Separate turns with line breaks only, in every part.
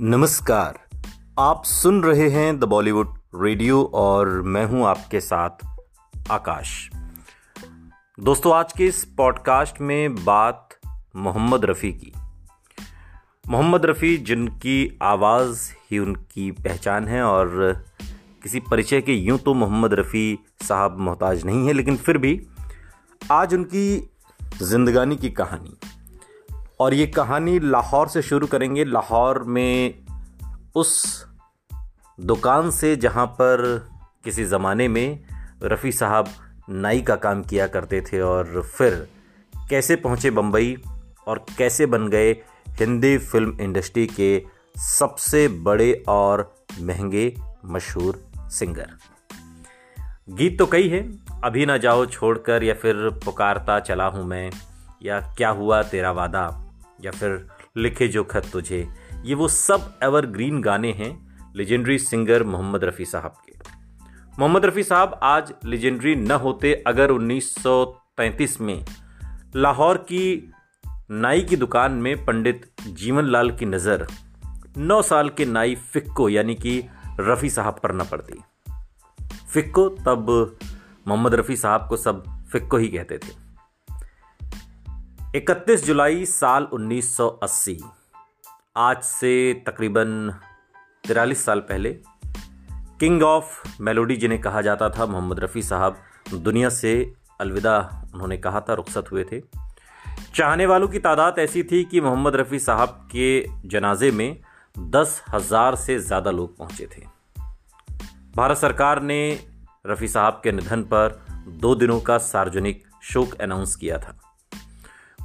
नमस्कार। आप सुन रहे हैं द बॉलीवुड रेडियो और मैं हूँ आपके साथ आकाश। दोस्तों, आज के इस पॉडकास्ट में बात मोहम्मद रफ़ी की। मोहम्मद रफ़ी जिनकी आवाज़ ही उनकी पहचान है और किसी परिचय के यूँ तो मोहम्मद रफ़ी साहब मोहताज नहीं है, लेकिन फिर भी आज उनकी ज़िंदगानी की कहानी और ये कहानी लाहौर से शुरू करेंगे। लाहौर में उस दुकान से जहाँ पर किसी ज़माने में रफ़ी साहब नाई का काम किया करते थे और फिर कैसे पहुँचे बम्बई और कैसे बन गए हिंदी फ़िल्म इंडस्ट्री के सबसे बड़े और महँगे मशहूर सिंगर। गीत तो कई हैं, अभी ना जाओ छोड़कर या फिर पुकारता चला हूँ मैं, या क्या हुआ तेरा वादा? या फिर लिखे जो खत तुझे, ये वो सब एवरग्रीन गाने हैं लेजेंडरी सिंगर मोहम्मद रफ़ी साहब के। मोहम्मद रफ़ी साहब आज लेजेंडरी न होते अगर 1933 में लाहौर की नाई की दुकान में पंडित जीवन लाल की नज़र नौ साल के नाई फिक्को यानी कि रफ़ी साहब पर न पड़ती। फिक्को तब मोहम्मद रफ़ी साहब को सब फिक्को ही कहते थे। 31 जुलाई साल 1980 आज से तकरीबन तिरालीस साल पहले किंग ऑफ़ मेलोडी जिन्हें कहा जाता था, मोहम्मद रफ़ी साहब, दुनिया से अलविदा उन्होंने कहा था, रुखसत हुए थे। चाहने वालों की तादाद ऐसी थी कि मोहम्मद रफ़ी साहब के जनाजे में दस हज़ार से ज़्यादा लोग पहुँचे थे। भारत सरकार ने रफ़ी साहब के निधन पर दो दिनों का सार्वजनिक शोक अनाउंस किया था।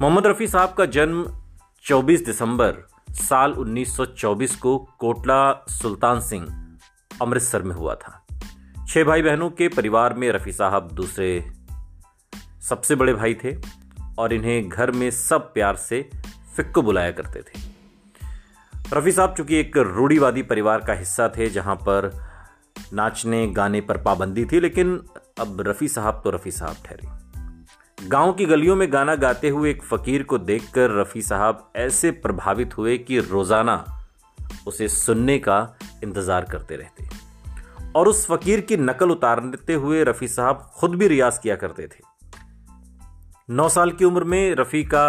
मोहम्मद रफ़ी साहब का जन्म 24 दिसंबर साल 1924 को कोटला सुल्तान सिंह अमृतसर में हुआ था। छह भाई बहनों के परिवार में रफ़ी साहब दूसरे सबसे बड़े भाई थे और इन्हें घर में सब प्यार से फिक्को बुलाया करते थे। रफ़ी साहब चूँकि एक रूढ़ीवादी परिवार का हिस्सा थे, जहाँ पर नाचने गाने पर पाबंदी थी, लेकिन अब रफ़ी साहब तो रफ़ी साहब ठहरे। गाँव की गलियों में गाना गाते हुए एक फकीर को देखकर रफ़ी साहब ऐसे प्रभावित हुए कि रोज़ाना उसे सुनने का इंतज़ार करते रहते। और उस फकीर की नकल उतारते हुए रफ़ी साहब खुद भी रियाज किया करते थे। नौ साल की उम्र में रफ़ी का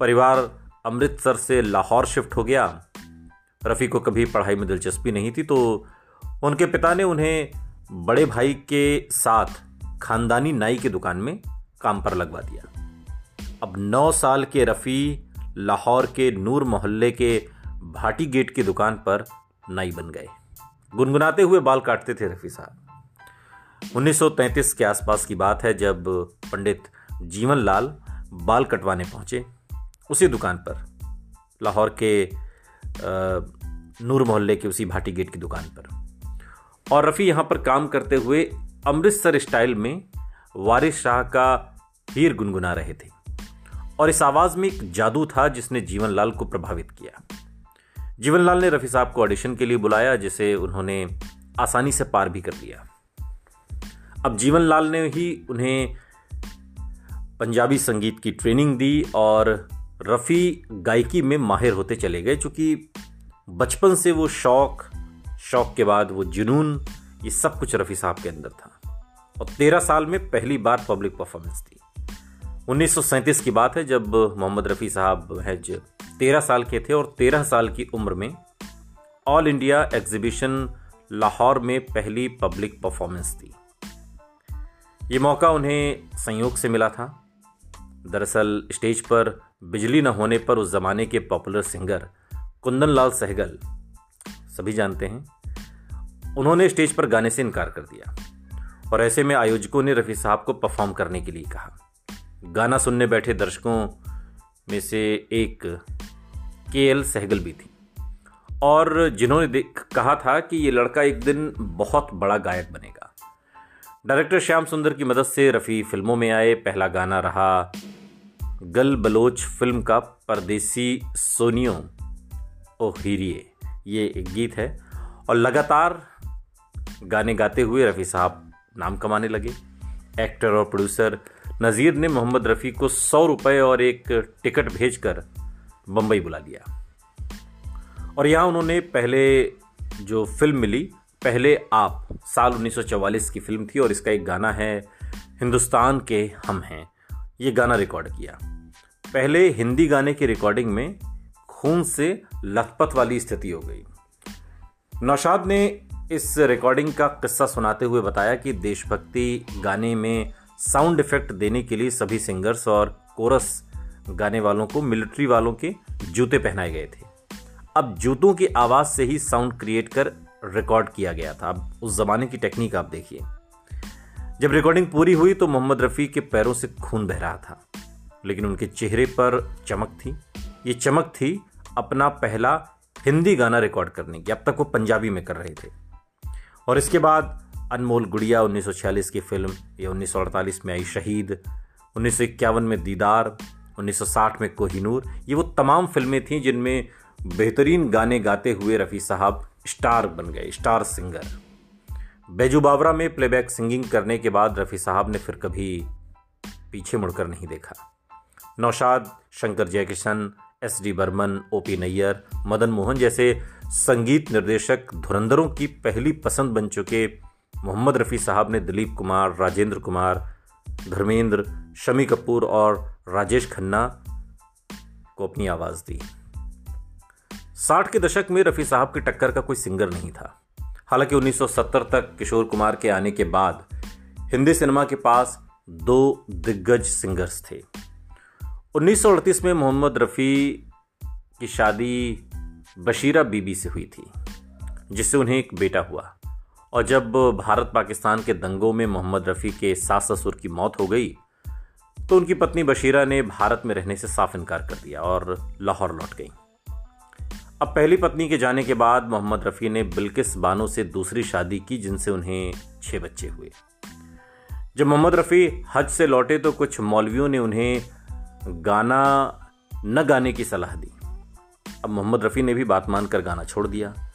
परिवार अमृतसर से लाहौर शिफ्ट हो गया। रफ़ी को कभी पढ़ाई में दिलचस्पी नहीं थी तो उनके पिता ने उन्हें बड़े भाई के साथ खानदानी नाई की दुकान में काम पर लगवा दिया। अब नौ साल के रफ़ी लाहौर के नूर मोहल्ले के भाटी गेट की दुकान पर नाई बन गए। गुनगुनाते हुए बाल काटते थे रफ़ी साहब। 1933 के आसपास की बात है जब पंडित जीवन लाल बाल कटवाने पहुँचे उसी दुकान पर। लाहौर के नूर मोहल्ले के उसी भाटी गेट की दुकान पर। और रफ़ी यहाँ पर काम करते हुए अमृतसर स्टाइल में वारिस शाह का हीर गुनगुना रहे थे। और इस आवाज़ में एक जादू था जिसने जीवनलाल को प्रभावित किया। जीवनलाल ने रफी साहब को ऑडिशन के लिए बुलाया, जिसे उन्होंने आसानी से पार भी कर लिया। अब जीवनलाल ने ही उन्हें पंजाबी संगीत की ट्रेनिंग दी और रफ़ी गायकी में माहिर होते चले गए चूँकि बचपन से वो शौक शौक के बाद वो जुनून, ये सब कुछ रफ़ी साहब के अंदर था। और तेरह साल में पहली बार पब्लिक परफॉर्मेंस थी। 1937 की बात है, जब मोहम्मद रफ़ी साहब महज तेरह साल के थे और तेरह साल की उम्र में ऑल इंडिया एग्जीबिशन लाहौर में पहली पब्लिक परफॉर्मेंस थी ये मौका उन्हें संयोग से मिला था। दरअसल, स्टेज पर बिजली न होने पर उस जमाने के पॉपुलर सिंगर कुंदन लाल सहगल, सभी जानते हैं, उन्होंने स्टेज पर गाने से इनकार कर दिया और ऐसे में आयोजकों ने रफ़ी साहब को परफॉर्म करने के लिए कहा। गाना सुनने बैठे दर्शकों में से एक के एल सहगल भी थी। और जिन्होंने कहा था कि ये लड़का एक दिन बहुत बड़ा गायक बनेगा। डायरेक्टर श्याम सुंदर की मदद से रफ़ी फ़िल्मों में आए, पहला गाना रहा गल बलोच फ़िल्म का परदेसी सोनियो ओ हीरिए ये एक गीत है। और लगातार गाने गाते हुए रफ़ी साहब नाम कमाने लगे। एक्टर और प्रोड्यूसर नज़ीर ने मोहम्मद रफ़ी को सौ रुपए और एक टिकट भेजकर बंबई बुला लिया। और यहाँ उन्होंने पहले जो फ़िल्म मिली, पहले आप, साल 1944 की फ़िल्म थी और इसका एक गाना है, हिंदुस्तान के हम हैं। ये गाना रिकॉर्ड किया। पहले हिंदी गाने की रिकॉर्डिंग में खून से लथपथ वाली स्थिति हो गई। नौशाद ने इस रिकॉर्डिंग का किस्सा सुनाते हुए बताया कि देशभक्ति गाने में साउंड इफ़ेक्ट देने के लिए सभी सिंगर्स और कोरस गाने वालों को मिलिट्री वालों के जूते पहनाए गए थे। अब जूतों की आवाज़ से ही साउंड क्रिएट कर रिकॉर्ड किया गया था। अब उस जमाने की टेक्निक आप देखिए। जब रिकॉर्डिंग पूरी हुई तो मोहम्मद रफ़ी के पैरों से खून बह रहा था, लेकिन उनके चेहरे पर चमक थी। ये चमक थी अपना पहला हिंदी गाना रिकॉर्ड करने की। अब तक वो पंजाबी में कर रहे थे। और इसके बाद अनमोल गुड़िया 1946 की फ़िल्म, ये 1948 में आई शहीद, उन्नीस सौ इक्यावन में दीदार 1960 में कोहिनूर। ये वो तमाम फ़िल्में थीं जिनमें बेहतरीन गाने गाते हुए रफ़ी साहब स्टार बन गए, स्टार सिंगर। बैजू बावरा में प्लेबैक सिंगिंग करने के बाद रफ़ी साहब ने फिर कभी पीछे मुड़कर नहीं देखा। Naushad, Shankar Jaikishan, S D Burman, O P Nayyar, Madan Mohan जैसे संगीत निर्देशक धुरंधरों की पहली पसंद बन चुके मोहम्मद रफ़ी साहब ने दिलीप कुमार, राजेंद्र कुमार, धर्मेंद्र, शमी कपूर और राजेश खन्ना को अपनी आवाज़ दी। साठ के दशक में रफ़ी साहब की टक्कर का कोई सिंगर नहीं था। हालाँकि 1970 तक किशोर कुमार के आने के बाद हिंदी सिनेमा के पास दो दिग्गज सिंगर्स थे। 1938 में मोहम्मद रफ़ी की शादी बशीरा बीबी से हुई थी, जिससे उन्हें एक बेटा हुआ। और जब भारत पाकिस्तान के दंगों में मोहम्मद रफ़ी के सास ससुर की मौत हो गई तो उनकी पत्नी बशीरा ने भारत में रहने से साफ़ इनकार कर दिया और लाहौर लौट गई। अब पहली पत्नी के जाने के बाद मोहम्मद रफ़ी ने बिल्किस बानो से दूसरी शादी की, जिनसे उन्हें छः बच्चे हुए। जब मोहम्मद रफ़ी हज से लौटे तो कुछ मौलवियों ने उन्हें गाना न गाने की सलाह दी। अब मोहम्मद रफ़ी ने भी बात मानकर गाना छोड़ दिया।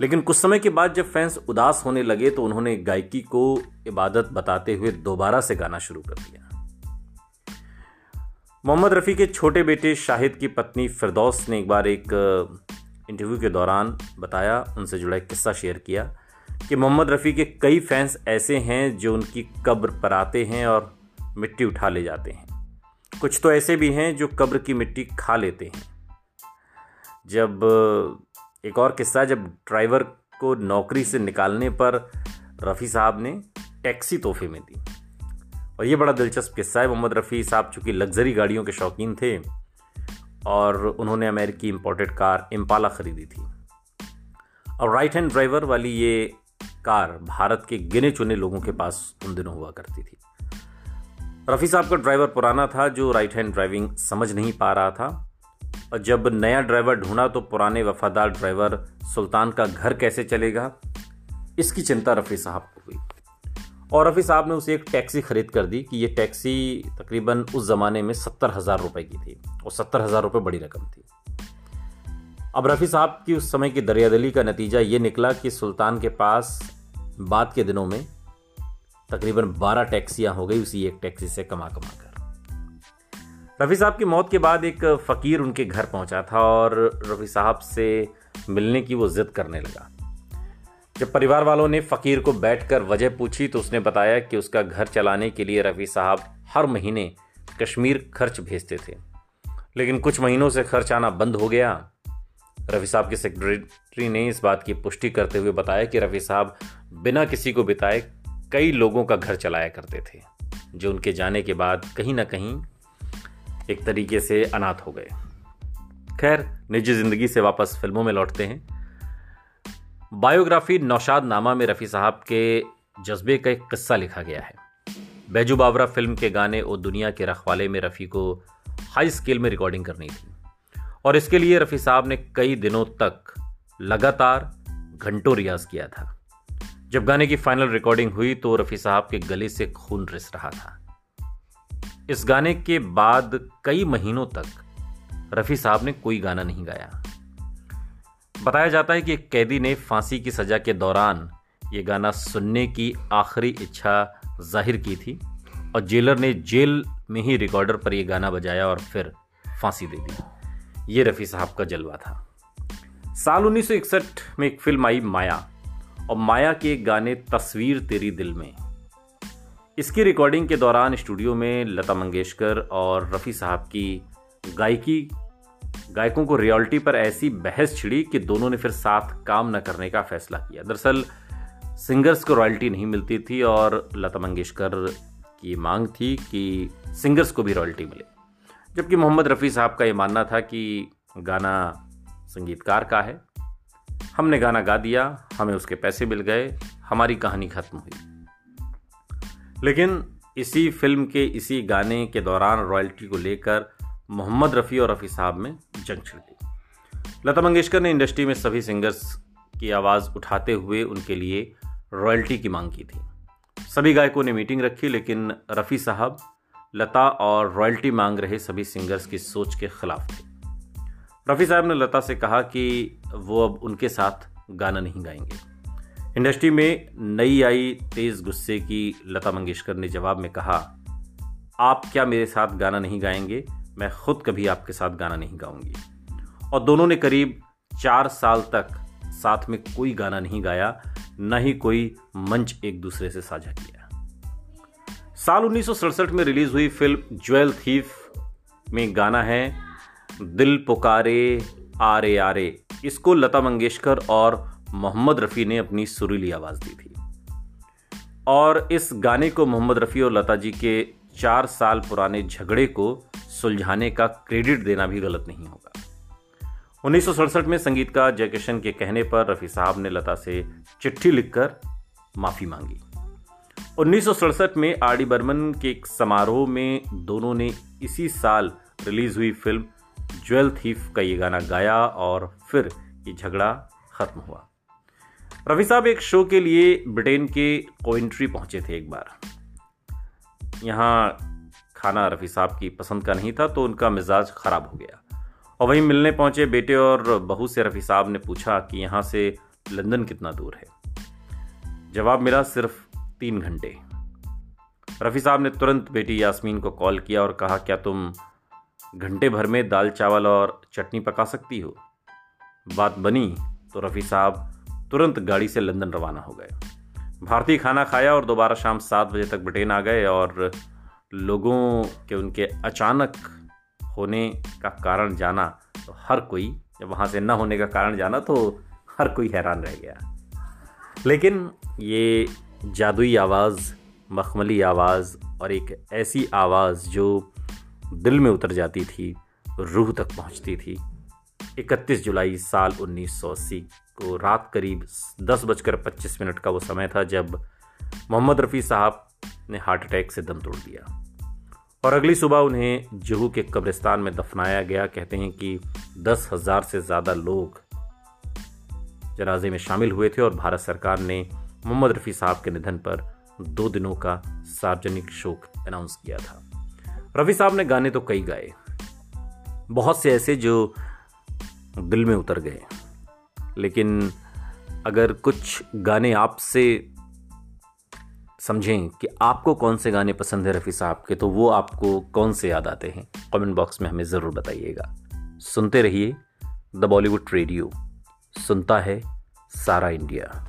लेकिन कुछ समय के बाद जब फैंस उदास होने लगे तो उन्होंने गायकी को इबादत बताते हुए दोबारा से गाना शुरू कर दिया। मोहम्मद रफ़ी के छोटे बेटे शाहिद की पत्नी फिरदौस ने एक बार एक इंटरव्यू के दौरान बताया, उनसे जुड़ा एक किस्सा शेयर किया कि मोहम्मद रफ़ी के कई फैंस ऐसे हैं जो उनकी कब्र पर आते हैं और मिट्टी उठा ले जाते हैं। कुछ तो ऐसे भी हैं जो कब्र की मिट्टी खा लेते हैं। जब एक और किस्सा जब ड्राइवर को नौकरी से निकालने पर रफ़ी साहब ने टैक्सी तोहफे में दी। और ये बड़ा दिलचस्प किस्सा है, मोहम्मद रफ़ी साहब चूँकि लग्जरी गाड़ियों के शौकीन थे और उन्होंने अमेरिकी इम्पोर्टेड कार इम्पाला ख़रीदी थी। और राइट हैंड ड्राइवर वाली ये कार भारत के गिने चुने लोगों के पास उन दिनों हुआ करती थी। रफ़ी साहब का ड्राइवर पुराना था, जो राइट हैंड ड्राइविंग समझ नहीं पा रहा था। और जब नया ड्राइवर ढूंढा तो पुराने वफादार ड्राइवर सुल्तान का घर कैसे चलेगा? इसकी चिंता रफ़ी साहब को हुई। और रफ़ी साहब ने उसे एक टैक्सी खरीद कर दी कि ये टैक्सी तकरीबन उस ज़माने में सत्तर हज़ार रुपये की थी और सत्तर हज़ार रुपये बड़ी रकम थी। अब रफ़ी साहब की उस समय की दरियादली का नतीजा ये निकला कि सुल्तान के पास बाद के दिनों में तकरीबन बारह टैक्सियाँ हो गई, उसी एक टैक्सी से कमा कमा कर। रफ़ी साहब की मौत के बाद एक फ़कीर उनके घर पहुँचा था और रफ़ी साहब से मिलने की वो ज़िद करने लगा। जब परिवार वालों ने फ़कीर को बैठकर वजह पूछी तो उसने बताया कि उसका घर चलाने के लिए रफ़ी साहब हर महीने कश्मीर खर्च भेजते थे। लेकिन कुछ महीनों से खर्च आना बंद हो गया। रफ़ी साहब के सेक्रेटरी ने इस बात की पुष्टि करते हुए बताया कि रफ़ी साहब बिना किसी को बिताए कई लोगों का घर चलाया करते थे, जो उनके जाने के बाद कहीं ना कहीं एक तरीके से अनाथ हो गए। खैर, निजी ज़िंदगी से वापस फ़िल्मों में लौटते हैं। बायोग्राफी नौशाद नामा में रफ़ी साहब के जज्बे का एक किस्सा लिखा गया है। बैजू बाबरा फ़िल्म के गाने और दुनिया के रखवाले में रफ़ी को हाई स्केल में रिकॉर्डिंग करनी थी। और इसके लिए रफ़ी साहब ने कई दिनों तक लगातार घंटों रियाज किया था। जब गाने की फाइनल रिकॉर्डिंग हुई तो रफ़ी साहब के गले से खून रिस रहा था। इस गाने के बाद कई महीनों तक रफ़ी साहब ने कोई गाना नहीं गाया। बताया जाता है कि एक कैदी ने फांसी की सज़ा के दौरान ये गाना सुनने की आखिरी इच्छा ज़ाहिर की थी और जेलर ने जेल में ही रिकॉर्डर पर यह गाना बजाया और फिर फांसी दे दी। ये रफ़ी साहब का जलवा था। साल 1961 में एक फ़िल्म आई माया और माया के गाने तस्वीर तेरी दिल में। इसकी रिकॉर्डिंग के दौरान स्टूडियो में लता मंगेशकर और रफ़ी साहब की गायकी, गायकों को रियॉल्टी पर ऐसी बहस छिड़ी कि दोनों ने फिर साथ काम न करने का फैसला किया। दरअसल सिंगर्स को रॉयल्टी नहीं मिलती थी और लता मंगेशकर की मांग थी कि सिंगर्स को भी रॉयल्टी मिले। जबकि मोहम्मद रफ़ी साहब का ये मानना था कि गाना संगीतकार का है। हमने गाना गा दिया, हमें उसके पैसे मिल गए, हमारी कहानी खत्म हुई। लेकिन इसी फ़िल्म के, इसी गाने के दौरान रॉयल्टी को लेकर मोहम्मद रफ़ी और रफ़ी साहब में जंग छिड़ गई। लता मंगेशकर ने इंडस्ट्री में सभी सिंगर्स की आवाज़ उठाते हुए उनके लिए रॉयल्टी की मांग की थी। सभी गायकों ने मीटिंग रखी, लेकिन रफ़ी साहब, लता और रॉयल्टी मांग रहे सभी सिंगर्स की सोच के खिलाफ थे। रफ़ी साहब ने लता से कहा कि वो अब उनके साथ गाना नहीं गाएँगे। इंडस्ट्री में नई आई, तेज़ गुस्से की लता मंगेशकर ने जवाब में कहा, आप क्या मेरे साथ गाना नहीं गाएँगे? मैं खुद कभी आपके साथ गाना नहीं गाऊँगी। और दोनों ने करीब चार साल तक साथ में कोई गाना नहीं गाया, न ही कोई मंच एक दूसरे से साझा किया। साल उन्नीस सौ सड़सठ में रिलीज़ हुई फ़िल्म ज्वेल थीफ में गाना है, दिल पुकारे आरे आरे। इसको लता मंगेशकर और मोहम्मद रफ़ी ने अपनी सुरीली आवाज़ दी थी। और इस गाने को मोहम्मद रफ़ी और लता जी के चार साल पुराने झगड़े को सुलझाने का क्रेडिट देना भी गलत नहीं होगा। उन्नीस सौ सड़सठ में संगीतकार जयकिशन के कहने पर रफ़ी साहब ने लता से चिट्ठी लिखकर माफ़ी मांगी। उन्नीस सौ सड़सठ में आर डी बर्मन के एक समारोह में दोनों ने इसी साल रिलीज़ हुई फ़िल्म, ज्वेल थीफ का ये गाना गाया और फिर ये झगड़ा खत्म हुआ। रफी साहब, एक शो के लिए ब्रिटेन के कोइंट्री पहुँचे थे एक बार। यहाँ खाना रफ़ी साहब की पसंद का नहीं था तो उनका मिजाज ख़राब हो गया। और वहीं मिलने पहुँचे बेटे और बहू से रफ़ी साहब ने पूछा कि यहाँ से लंदन कितना दूर है। जवाब मिला सिर्फ़ तीन घंटे। रफ़ी साहब ने तुरंत बेटी यास्मीन को कॉल किया और कहा, क्या तुम घंटे भर में दाल, चावल और चटनी पका सकती हो? बात बनी तो रफ़ी साहब तुरंत गाड़ी से लंदन रवाना हो गए। भारतीय खाना खाया और दोबारा शाम सात बजे तक ब्रिटेन आ गए और लोगों के उनके अचानक होने का कारण जाना तो हर कोई, जब वहाँ से न होने का कारण जाना तो हर कोई हैरान रह गया। लेकिन ये जादुई आवाज़, मखमली आवाज़ और एक ऐसी आवाज़ जो दिल में उतर जाती थी, रूह तक पहुँचती थी 31 जुलाई साल 1980 को रात करीब दस बजकर पच्चीस मिनट का वो समय था जब मोहम्मद रफ़ी साहब ने हार्ट अटैक से दम तोड़ दिया। और अगली सुबह उन्हें जुहू के कब्रिस्तान में दफनाया गया। कहते हैं कि दस हज़ार से ज़्यादा लोग जनाजे में शामिल हुए थे और भारत सरकार ने मोहम्मद रफ़ी साहब के निधन पर दो दिनों का सार्वजनिक शोक अनाउंस किया था। रफ़ी साहब ने गाने तो कई गाए। बहुत से ऐसे जो दिल में उतर गए। लेकिन अगर कुछ गाने आपसे समझें कि आपको कौन से गाने पसंद है रफ़ी साहब के तो वो आपको कौन से याद आते हैं, कमेंट बॉक्स में हमें ज़रूर बताइएगा। सुनते रहिए द बॉलीवुड रेडियो, सुनता है सारा इंडिया।